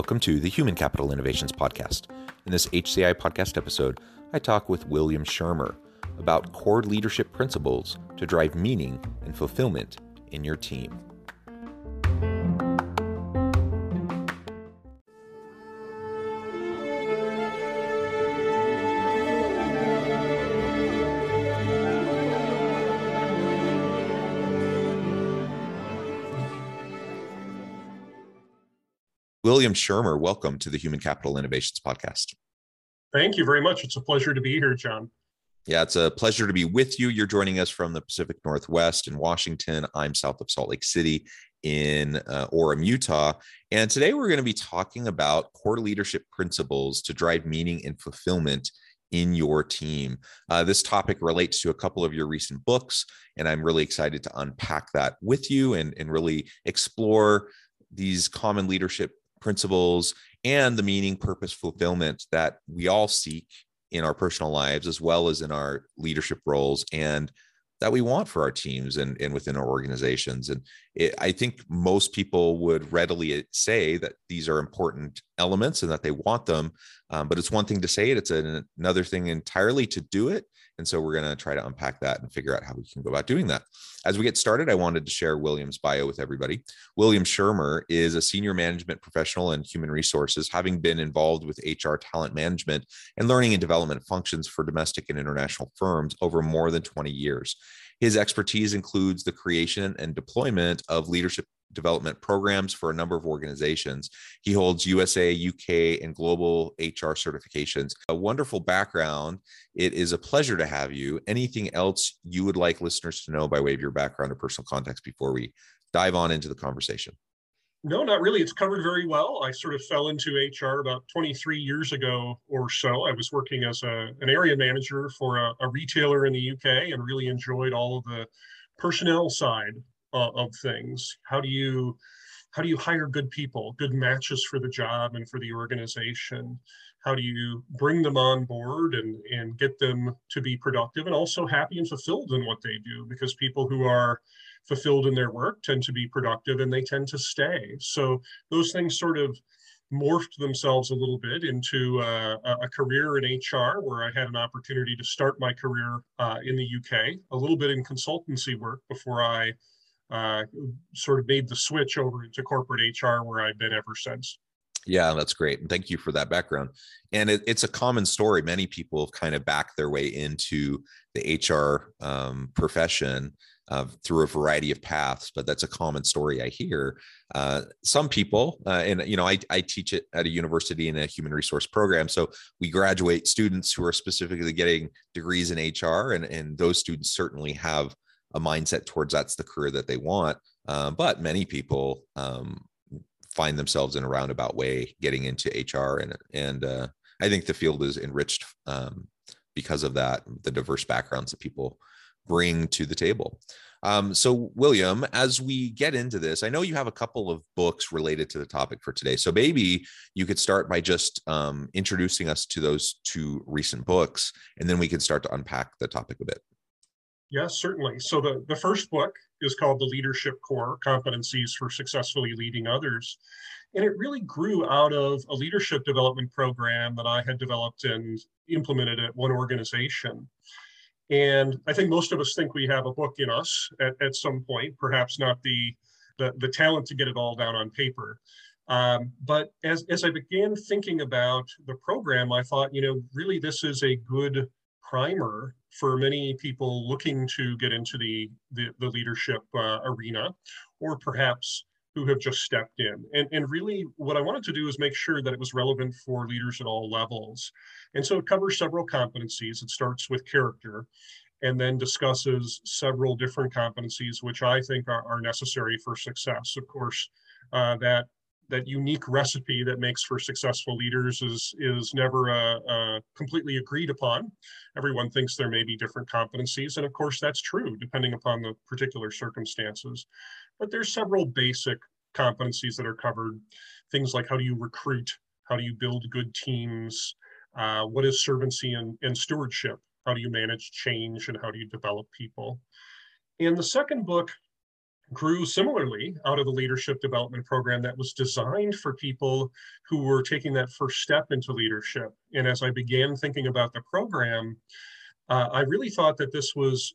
Welcome to the Human Capital Innovations Podcast. In this HCI podcast episode, I talk with William Schirmer about core leadership principles to drive meaning and fulfillment in your team. William Schirmer, welcome to the Human Capital Innovations Podcast. Thank you very much. It's a pleasure to be here, John. Yeah, it's a pleasure to be with you. You're joining us from the Pacific Northwest in Washington. I'm south of Salt Lake City in uh, Orem, Utah. And today we're going to be talking about core leadership principles to drive meaning and fulfillment in your team. Uh, this topic relates to a couple of your recent books, and I'm really excited to unpack that with you and, and really explore these common leadership principles and the meaning, purpose, fulfillment that we all seek in our personal lives as well as in our leadership roles and that we want for our teams and, and within our organizations. And it, I think most people would readily say that these are important elements and that they want them. Um, but it's one thing to say it, it's an, another thing entirely to do it. And so we're going to try to unpack that and figure out how we can go about doing that. As we get started, I wanted to share William's bio with everybody. William Schirmer is a senior management professional in human resources, having been involved with HR talent management and learning and development functions for domestic and international firms over more than 20 years. His expertise includes the creation and deployment of leadership development programs for a number of organizations. He holds USA, UK, and global HR certifications. A wonderful background. It is a pleasure to have you. Anything else you would like listeners to know by way of your background or personal context before we dive on into the conversation? No, not really. It's covered very well. I sort of fell into HR about 23 years ago or so. I was working as a, an area manager for a, a retailer in the UK and really enjoyed all of the personnel side uh, of things how do you how do you hire good people good matches for the job and for the organization how do you bring them on board and and get them to be productive and also happy and fulfilled in what they do because people who are fulfilled in their work tend to be productive and they tend to stay so those things sort of morphed themselves a little bit into uh, a career in HR, where I had an opportunity to start my career uh, in the UK, a little bit in consultancy work before I uh, sort of made the switch over to corporate HR where I've been ever since. Yeah, that's great. And thank you for that background. And it, it's a common story. Many people have kind of backed their way into the HR um, profession uh, through a variety of paths, but that's a common story I hear. Uh, some people, uh, and you know, I, I teach it at a university in a human resource program. So we graduate students who are specifically getting degrees in HR, and, and those students certainly have a mindset towards that's the career that they want. Um, but many people um, find themselves in a roundabout way getting into HR, and and uh, I think the field is enriched um, because of that, the diverse backgrounds that people bring to the table. Um, so, William, as we get into this, I know you have a couple of books related to the topic for today. So, maybe you could start by just um, introducing us to those two recent books, and then we can start to unpack the topic a bit. Yes, certainly. So the, the first book is called The Leadership Core Competencies for Successfully Leading Others. And it really grew out of a leadership development program that I had developed and implemented at one organization. And I think most of us think we have a book in us at, at some point, perhaps not the, the, the talent to get it all down on paper. Um, but as, as I began thinking about the program, I thought, you know, really this is a good primer for many people looking to get into the, the, the leadership uh, arena, or perhaps who have just stepped in. And, and really, what I wanted to do is make sure that it was relevant for leaders at all levels. And so it covers several competencies. It starts with character. and then discusses several different competencies which I think are, are necessary for success. Of course, uh, that that unique recipe that makes for successful leaders is is never uh, uh, completely agreed upon. Everyone thinks there may be different competencies, and of course that's true depending upon the particular circumstances. But there's several basic competencies that are covered. Things like how do you recruit, how do you build good teams, uh, what is servancy and, and stewardship, how do you manage change, and how do you develop people. And the second book grew similarly out of the leadership development program that was designed for people who were taking that first step into leadership. And as I began thinking about the program, uh, I really thought that this was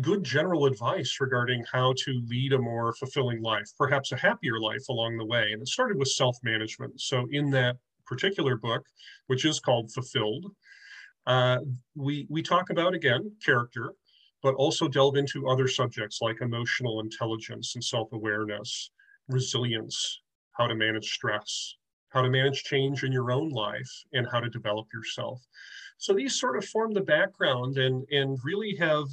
good general advice regarding how to lead a more fulfilling life, perhaps a happier life along the way. And it started with self management. So, in that particular book, which is called Fulfilled, uh, we, we talk about again character, but also delve into other subjects like emotional intelligence and self awareness, resilience, how to manage stress, how to manage change in your own life, and how to develop yourself. So these sort of form the background and, and really have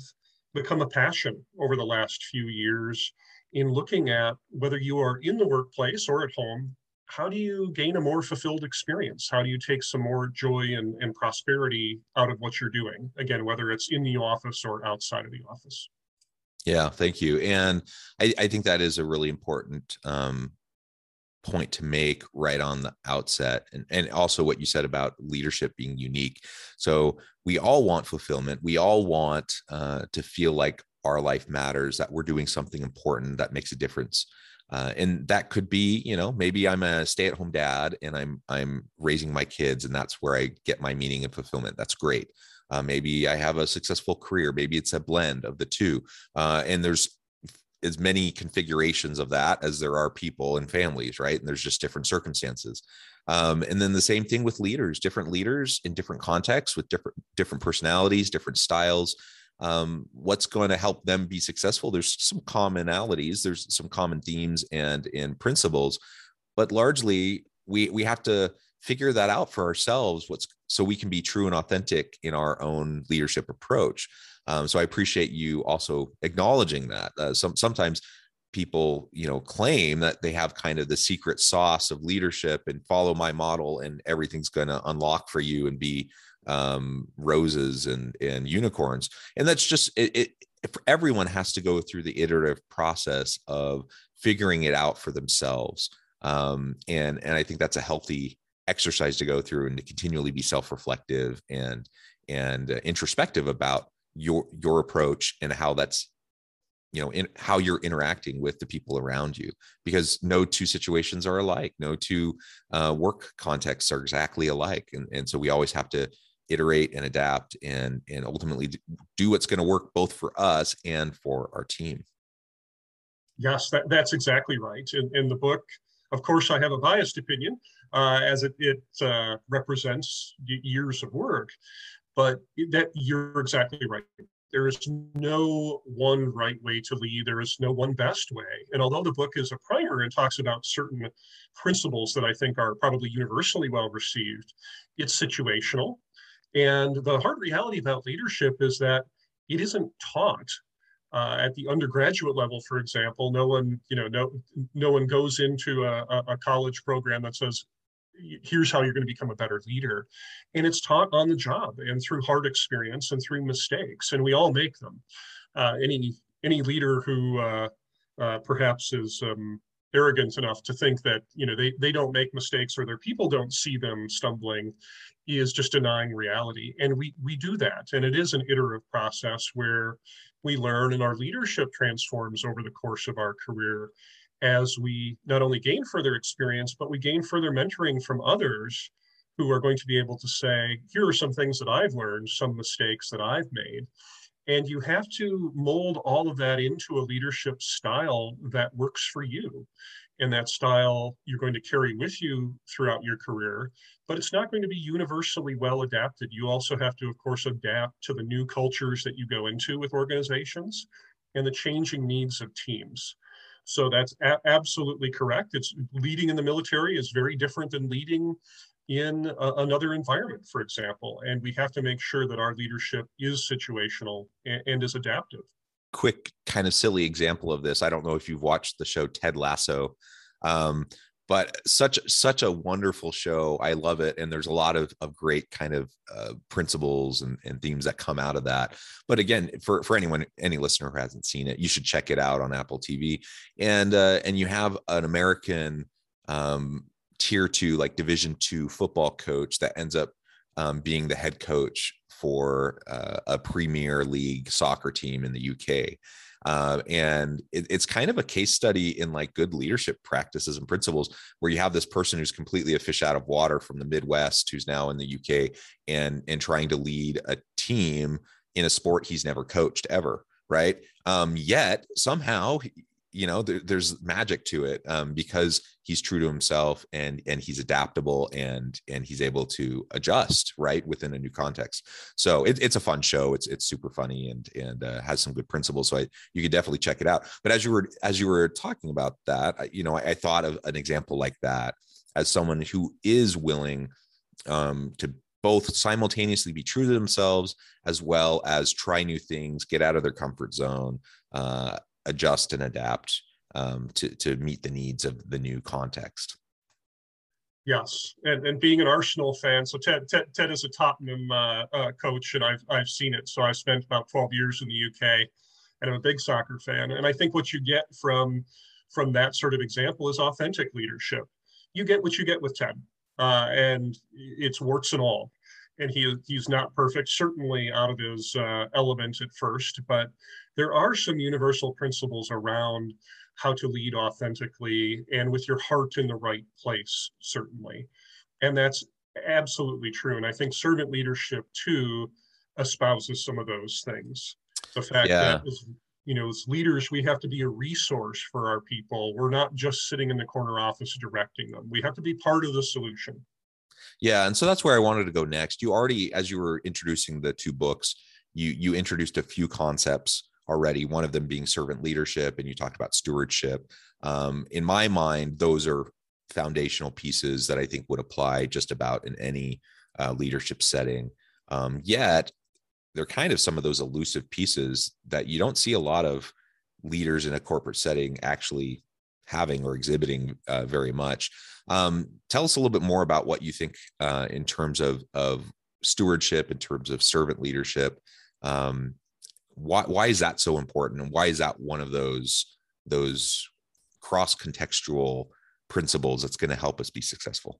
become a passion over the last few years in looking at whether you are in the workplace or at home how do you gain a more fulfilled experience? How do you take some more joy and, and prosperity out of what you're doing? Again, whether it's in the office or outside of the office. Yeah, thank you. And I, I think that is a really important um, point to make right on the outset. And, and also what you said about leadership being unique. So we all want fulfillment. We all want uh, to feel like our life matters, that we're doing something important that makes a difference uh, and that could be you know maybe i'm a stay-at-home dad and i'm i'm raising my kids and that's where i get my meaning and fulfillment that's great uh, maybe i have a successful career maybe it's a blend of the two uh, and there's as many configurations of that as there are people and families right? And there's just different circumstances. Um, and then the same thing with leaders different leaders in different contexts with different different personalities different styles. Um, what's going to help them be successful? There's some commonalities there's some common themes and and principles but largely we we have to figure that out for ourselves what's so we can be true and authentic in our own leadership approach. Um, so i appreciate you also acknowledging that. Uh, some sometimes people you know claim that they have kind of the secret sauce of leadership and follow my model and everything's going to unlock for you and be um, roses and and unicorns, and that's just it, it. Everyone has to go through the iterative process of figuring it out for themselves, um, and and I think that's a healthy exercise to go through and to continually be self-reflective and and uh, introspective about your your approach and how that's you know in how you're interacting with the people around you. Because no two situations are alike. No two uh, work contexts are exactly alike. And, and so we always have to iterate and adapt and and ultimately do what's going to work both for us and for our team. Yes that, that's exactly right. In, in the book of course i have a biased opinion uh, as it, it uh, represents years of work but that you're exactly right there is no one right way to lead. There is no one best way. And although the book is a primer and talks about certain principles that I think are probably universally well received, it's situational. And the hard reality about leadership is that it isn't taught uh, at the undergraduate level, for example. No one, you know, no no one goes into a, a college program that says, "Here's how you're going to become a better leader," and it's taught on the job and through hard experience and through mistakes, and we all make them. Uh, any any leader who uh, uh perhaps is um, arrogant enough to think that you know they, they don't make mistakes or their people don't see them stumbling is just denying reality. And we we do that. And it is an iterative process where we learn and our leadership transforms over the course of our career as we not only gain further experience but we gain further mentoring from others who are going to be able to say here are some things that i've learned some mistakes that i've made and you have to mold all of that into a leadership style that works for you. And that style you're going to carry with you throughout your career, but it's not going to be universally well adapted. You also have to, of course, adapt to the new cultures that you go into with organizations and the changing needs of teams. So that's a- absolutely correct. It's leading in the military is very different than leading in a, another environment, for example. And we have to make sure that our leadership is situational and, and is adaptive. Quick, kind of silly example of this. I don't know if you've watched the show Ted Lasso. Um, but such such a wonderful show i love it and there's a lot of, of great kind of uh, principles and, and themes that come out of that but again for for anyone any listener who hasn't seen it you should check it out on apple tv and uh, and you have an american um, tier two like division two football coach that ends up um, being the head coach for uh, a premier league soccer team in the uk uh, and it, it's kind of a case study in like good leadership practices and principles where you have this person who's completely a fish out of water from the Midwest who's now in the UK and and trying to lead a team in a sport he's never coached ever right? Um, yet somehow you know there, there's magic to it um, because he's true to himself and and he's adaptable and and he's able to adjust right within a new context. So it, it's a fun show. It's it's super funny and and uh, has some good principles. So I, you could definitely check it out. But as you were as you were talking about that you know I, I thought of an example like that as someone who is willing um, to both simultaneously be true to themselves as well as try new things get out of their comfort zone uh, adjust and adapt um, to to meet the needs of the new context. Yes, and, and being an Arsenal fan, so Ted Ted, Ted is a Tottenham uh, uh, coach, and I've I've seen it. So I spent about twelve years in the UK, and I'm a big soccer fan. And I think what you get from from that sort of example is authentic leadership. You get what you get with Ted, uh, and it's warts and all and he he's not perfect, certainly out of his uh, element at first, but there are some universal principles around how to lead authentically and with your heart in the right place, certainly, and that's absolutely true. And I think servant leadership too espouses some of those things. The fact yeah. that as, you know, as leaders, we have to be a resource for our people. We're not just sitting in the corner office directing them. We have to be part of the solution. Yeah, and so that's where I wanted to go next. You already, as you were introducing the two books, you you introduced a few concepts already. One of them being servant leadership, and you talked about stewardship. Um, in my mind, those are foundational pieces that I think would apply just about in any uh, leadership setting. Um, yet, they're kind of some of those elusive pieces that you don't see a lot of leaders in a corporate setting actually having or exhibiting uh, very much. Um, tell us a little bit more about what you think uh, in terms of, of stewardship, in terms of servant leadership. Um, why, why is that so important, and why is that one of those those cross contextual principles that's going to help us be successful?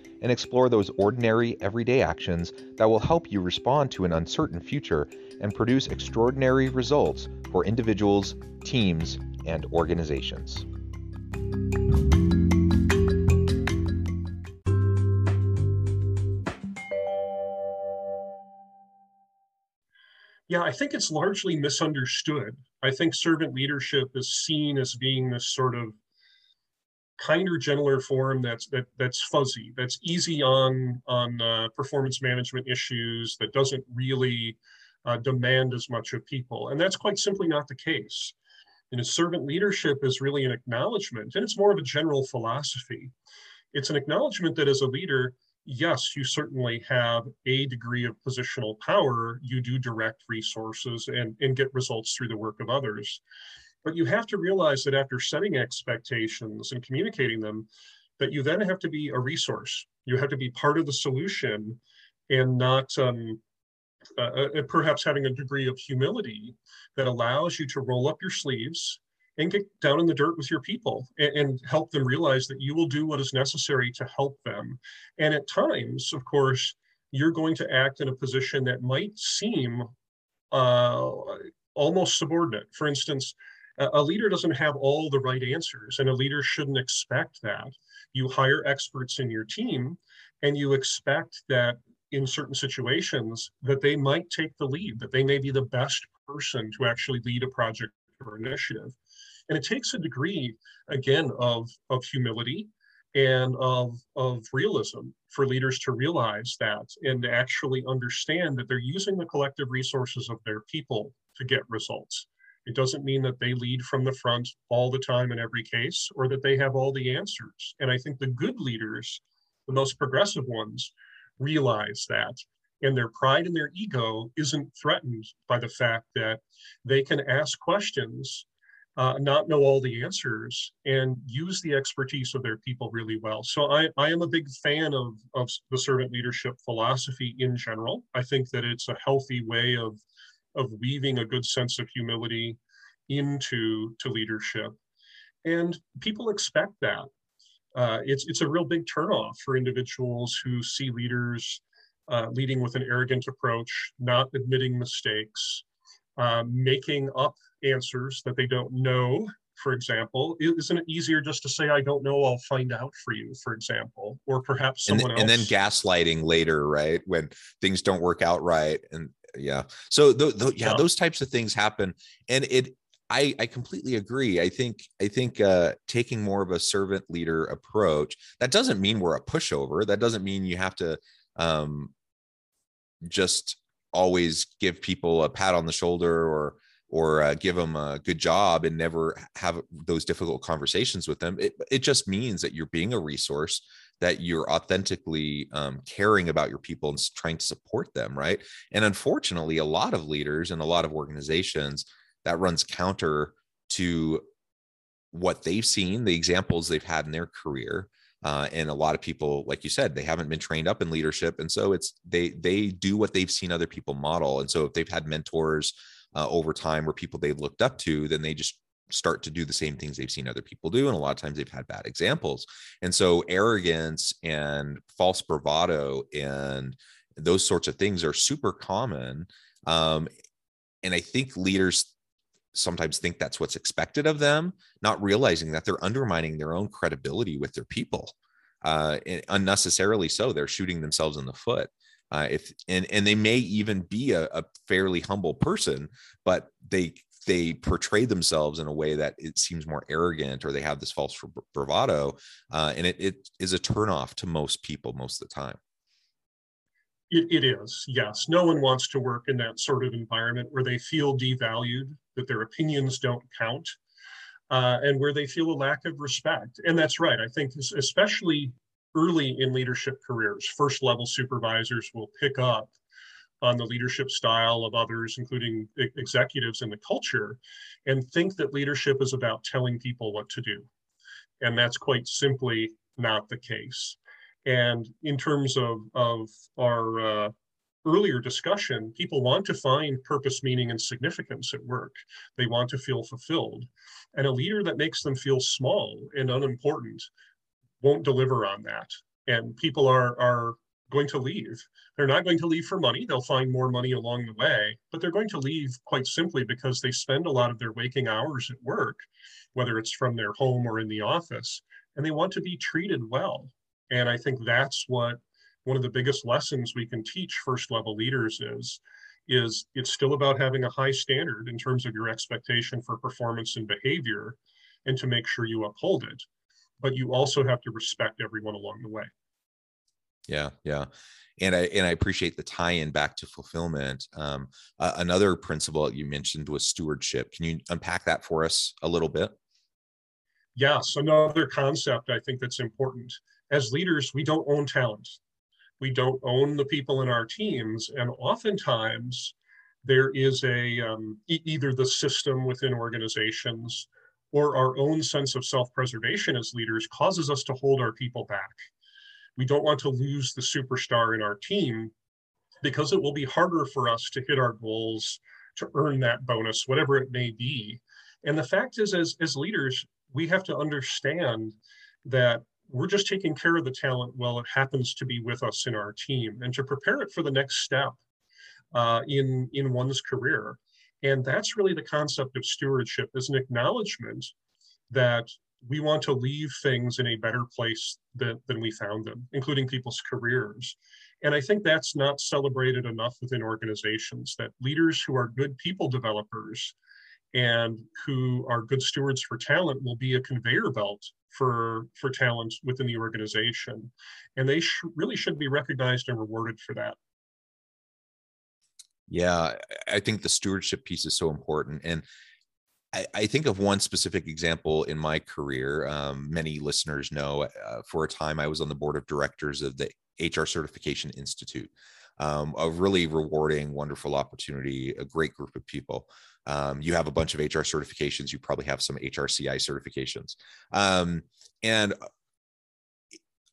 and explore those ordinary, everyday actions that will help you respond to an uncertain future and produce extraordinary results for individuals, teams, and organizations. Yeah, I think it's largely misunderstood. I think servant leadership is seen as being this sort of kinder, gentler form that's that that's fuzzy, that's easy on on uh, performance management issues, that doesn't really uh, demand as much of people, and that's quite simply not the case. And a servant leadership is really an acknowledgement, and it's more of a general philosophy. It's an acknowledgement that as a leader, yes, you certainly have a degree of positional power. You do direct resources and, and get results through the work of others. But you have to realize that after setting expectations and communicating them, that you then have to be a resource. You have to be part of the solution and not um, uh, uh perhaps having a degree of humility that allows you to roll up your sleeves and get down in the dirt with your people and, and, help them realize that you will do what is necessary to help them. And at times, of course, you're going to act in a position that might seem uh, almost subordinate. For instance, a leader doesn't have all the right answers, and a leader shouldn't expect that. You hire experts in your team, and you expect that in certain situations that they might take the lead, that they may be the best person to actually lead a project or initiative. And it takes a degree, again, of, of humility and of, of realism for leaders to realize that and actually understand that they're using the collective resources of their people to get results. It doesn't mean that they lead from the front all the time in every case or that they have all the answers. And I think the good leaders, the most progressive ones, realize that. And their pride and their ego isn't threatened by the fact that they can ask questions uh, not know all the answers and use the expertise of their people really well. So I, I am a big fan of, of the servant leadership philosophy in general. I think that it's a healthy way of, of weaving a good sense of humility into to leadership. And people expect that. Uh, it's, it's a real big turnoff for individuals who see leaders uh, leading with an arrogant approach, not admitting mistakes, uh, making up answers that they don't know, for example. Isn't it easier just to say, I don't know, I'll find out for you, for example, or perhaps someone and, else. And then gaslighting later, right? When things don't work out right. And yeah. So, the, the, yeah, yeah, those types of things happen. And it, I, I completely agree. I think I think uh, taking more of a servant leader approach that doesn't mean we're a pushover. That doesn't mean you have to um, just always give people a pat on the shoulder or or uh, give them a good job and never have those difficult conversations with them. It, it just means that you're being a resource, that you're authentically um, caring about your people and trying to support them, right? And unfortunately, a lot of leaders and a lot of organizations that runs counter to what they've seen, the examples they've had in their career, uh, and a lot of people like you said they haven't been trained up in leadership and so it's they they do what they've seen other people model and so if they've had mentors uh, over time or people they've looked up to then they just start to do the same things they've seen other people do and a lot of times they've had bad examples and so arrogance and false bravado and those sorts of things are super common um, and i think leaders sometimes think that's what's expected of them, not realizing that they're undermining their own credibility with their people. Uh, unnecessarily so, they're shooting themselves in the foot. Uh, if and and they may even be a, a fairly humble person, but they they portray themselves in a way that it seems more arrogant or they have this false bravado uh, and it, it is a turnoff to most people most of the time it, it is, yes. No one wants to work in that sort of environment where they feel devalued, that their opinions don't count, uh, and where they feel a lack of respect. And that's right. I think, especially early in leadership careers, first level supervisors will pick up on the leadership style of others, including executives in the culture, and think that leadership is about telling people what to do. And that's quite simply not the case. And in terms of, of our uh, earlier discussion, people want to find purpose, meaning, and significance at work. They want to feel fulfilled. And a leader that makes them feel small and unimportant won't deliver on that. And people are, are going to leave. They're not going to leave for money. They'll find more money along the way, but they're going to leave quite simply because they spend a lot of their waking hours at work, whether it's from their home or in the office, and they want to be treated well. And I think that's what one of the biggest lessons we can teach first level leaders is is it's still about having a high standard in terms of your expectation for performance and behavior and to make sure you uphold it but you also have to respect everyone along the way yeah yeah and i and i appreciate the tie-in back to fulfillment um, uh, another principle you mentioned was stewardship can you unpack that for us a little bit yes another concept i think that's important as leaders, we don't own talent. we don't own the people in our teams. And oftentimes, there is a um, e- either the system within organizations or our own sense of self-preservation as leaders causes us to hold our people back. We don't want to lose the superstar in our team because it will be harder for us to hit our goals, to earn that bonus, whatever it may be. And the fact is, as, as leaders, we have to understand that we're just taking care of the talent while it happens to be with us in our team and to prepare it for the next step uh, in, in one's career. And that's really the concept of stewardship is an acknowledgement that we want to leave things in a better place than, than we found them, including people's careers. And I think that's not celebrated enough within organizations that leaders who are good people developers and who are good stewards for talent will be a conveyor belt for for talent within the organization and they sh- really should be recognized and rewarded for that yeah, I think the stewardship piece is so important. And I, I think of one specific example in my career. Um, many listeners know uh, for a time I was on the board of directors of the HR Certification Institute. Um, a really rewarding, wonderful opportunity, a great group of people. Um, you have a bunch of HR certifications. You probably have some HRCI certifications. Um, and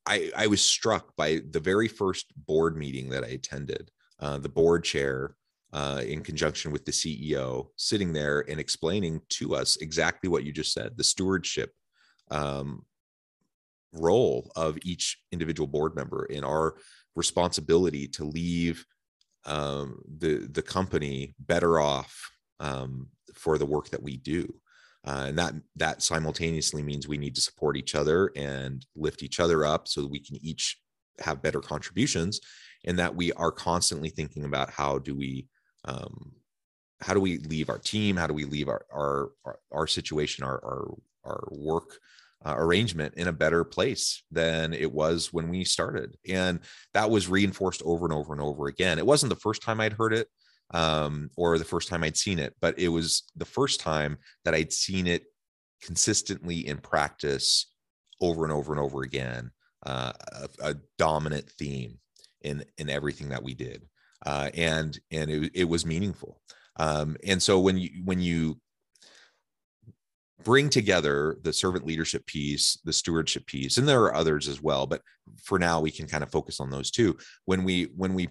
I, I was struck by the very first board meeting that I attended. Uh, the board chair uh, in conjunction with the CEO, sitting there and explaining to us exactly what you just said the stewardship um, role of each individual board member in our responsibility to leave um, the the company better off um, for the work that we do. Uh, and that that simultaneously means we need to support each other and lift each other up so that we can each have better contributions and that we are constantly thinking about how do we um, how do we leave our team? How do we leave our our our, situation our our, our work uh, arrangement in a better place than it was when we started? And that was reinforced over and over and over again. It wasn't the first time i'd heard it um, or the first time i'd seen it but it was the first time that i'd seen it consistently in practice over and over and over again uh, a, a dominant theme in in everything that we did uh, and and it, it was meaningful. Um, and so when you when you bring together the servant leadership piece, the stewardship piece, and there are others as well, but for now we can kind of focus on those two. When we when we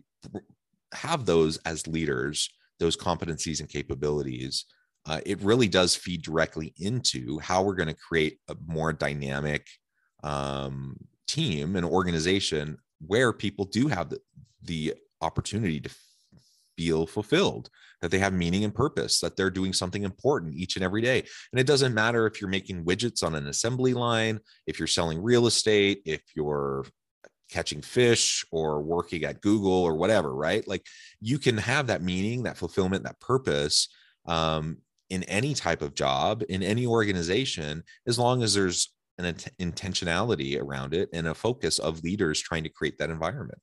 have those as leaders, those competencies and capabilities, uh, it really does feed directly into how we're going to create a more dynamic um, team and organization where people do have the, the opportunity to feel fulfilled, that they have meaning and purpose, that they're doing something important each and every day. And it doesn't matter if you're making widgets on an assembly line, if you're selling real estate, if you're catching fish or working at Google or whatever, right? Like you can have that meaning, that fulfillment, that purpose um, in any type of job, in any organization, as long as there's an int- intentionality around it and a focus of leaders trying to create that environment.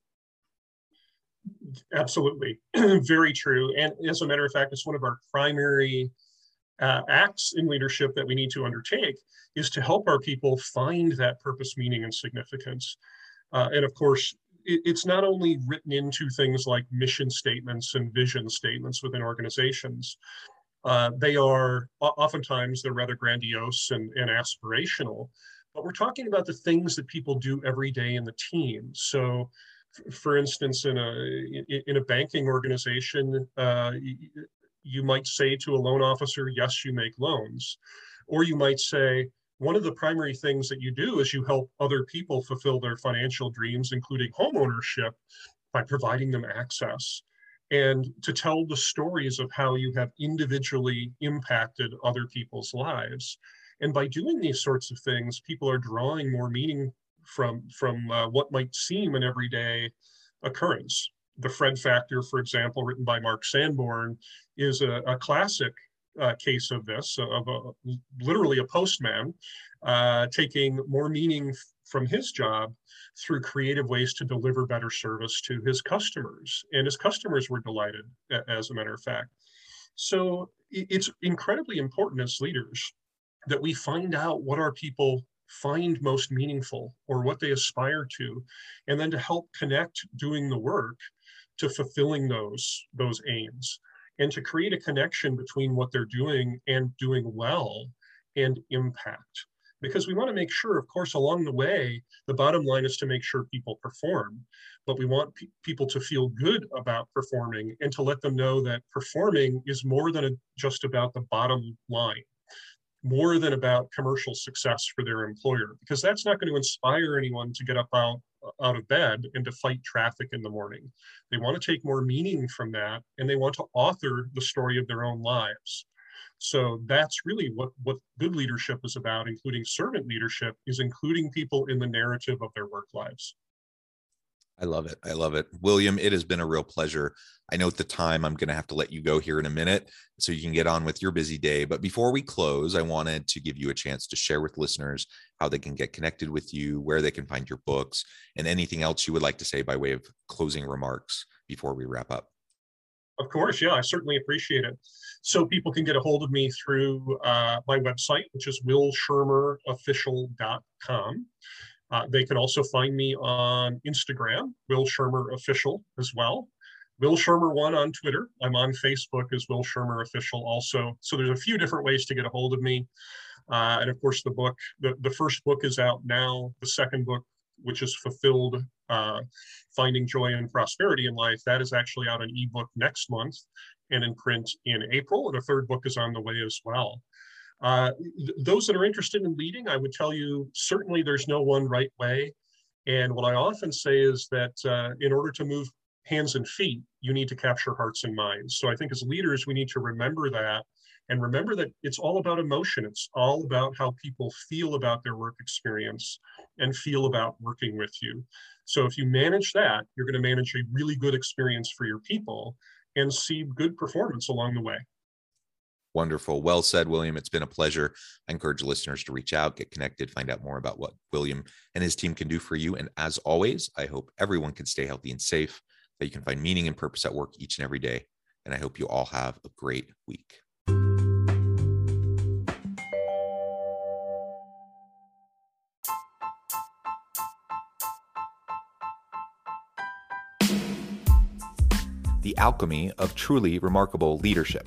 Absolutely. Very true. And as a matter of fact, it's one of our primary uh, acts in leadership that we need to undertake is to help our people find that purpose, meaning, and significance. Uh, and of course, it, it's not only written into things like mission statements and vision statements within organizations. Uh, they are oftentimes they're rather grandiose and, and aspirational, but we're talking about the things that people do every day in the team. So for instance, in a in a banking organization, uh, you might say to a loan officer, "Yes, you make loans," or you might say, "One of the primary things that you do is you help other people fulfill their financial dreams, including home ownership, by providing them access." And to tell the stories of how you have individually impacted other people's lives. And by doing these sorts of things, people are drawing more meaning from from uh, what might seem an everyday occurrence. The Fred Factor, for example, written by Mark Sanborn, is a, a classic uh, case of this, of a, literally a postman uh, taking more meaning from his job through creative ways to deliver better service to his customers. And his customers were delighted, as a matter of fact. So it's incredibly important as leaders that we find out what our people find most meaningful or what they aspire to, and then to help connect doing the work to fulfilling those, those aims and to create a connection between what they're doing and doing well and impact. Because we want to make sure, of course, along the way, the bottom line is to make sure people perform, but we want pe- people to feel good about performing and to let them know that performing is more than a, just about the bottom line more than about commercial success for their employer because that's not going to inspire anyone to get up out, out of bed and to fight traffic in the morning. They want to take more meaning from that and they want to author the story of their own lives. So that's really what what good leadership is about including servant leadership is including people in the narrative of their work lives I love it. I love it. William, it has been a real pleasure. I know at the time I'm going to have to let you go here in a minute so you can get on with your busy day. But before we close, I wanted to give you a chance to share with listeners how they can get connected with you, where they can find your books, and anything else you would like to say by way of closing remarks before we wrap up. Of course, yeah, I certainly appreciate it. So people can get a hold of me through uh, my website, which is willschirmerofficial.com. Uh, they can also find me on Instagram, Will Schirmer Official as well. Will Schirmer one on Twitter. I'm on Facebook as Will Schirmer Official also. So there's a few different ways to get a hold of me. Uh, and of course, the book, the, the first book is out now. The second book, which is Fulfilled uh, Finding Joy and Prosperity in Life, that is actually out in ebook next month and in print in April. And a third book is on the way as well. Uh, th- those that are interested in leading, I would tell you certainly there's no one right way. And what I often say is that uh, in order to move hands and feet, you need to capture hearts and minds. So I think as leaders, we need to remember that and remember that it's all about emotion. It's all about how people feel about their work experience and feel about working with you. So if you manage that, you're going to manage a really good experience for your people and see good performance along the way. Wonderful. Well said, William. It's been a pleasure. I encourage listeners to reach out, get connected, find out more about what William and his team can do for you. And as always, I hope everyone can stay healthy and safe, that you can find meaning and purpose at work each and every day. And I hope you all have a great week. The alchemy of truly remarkable leadership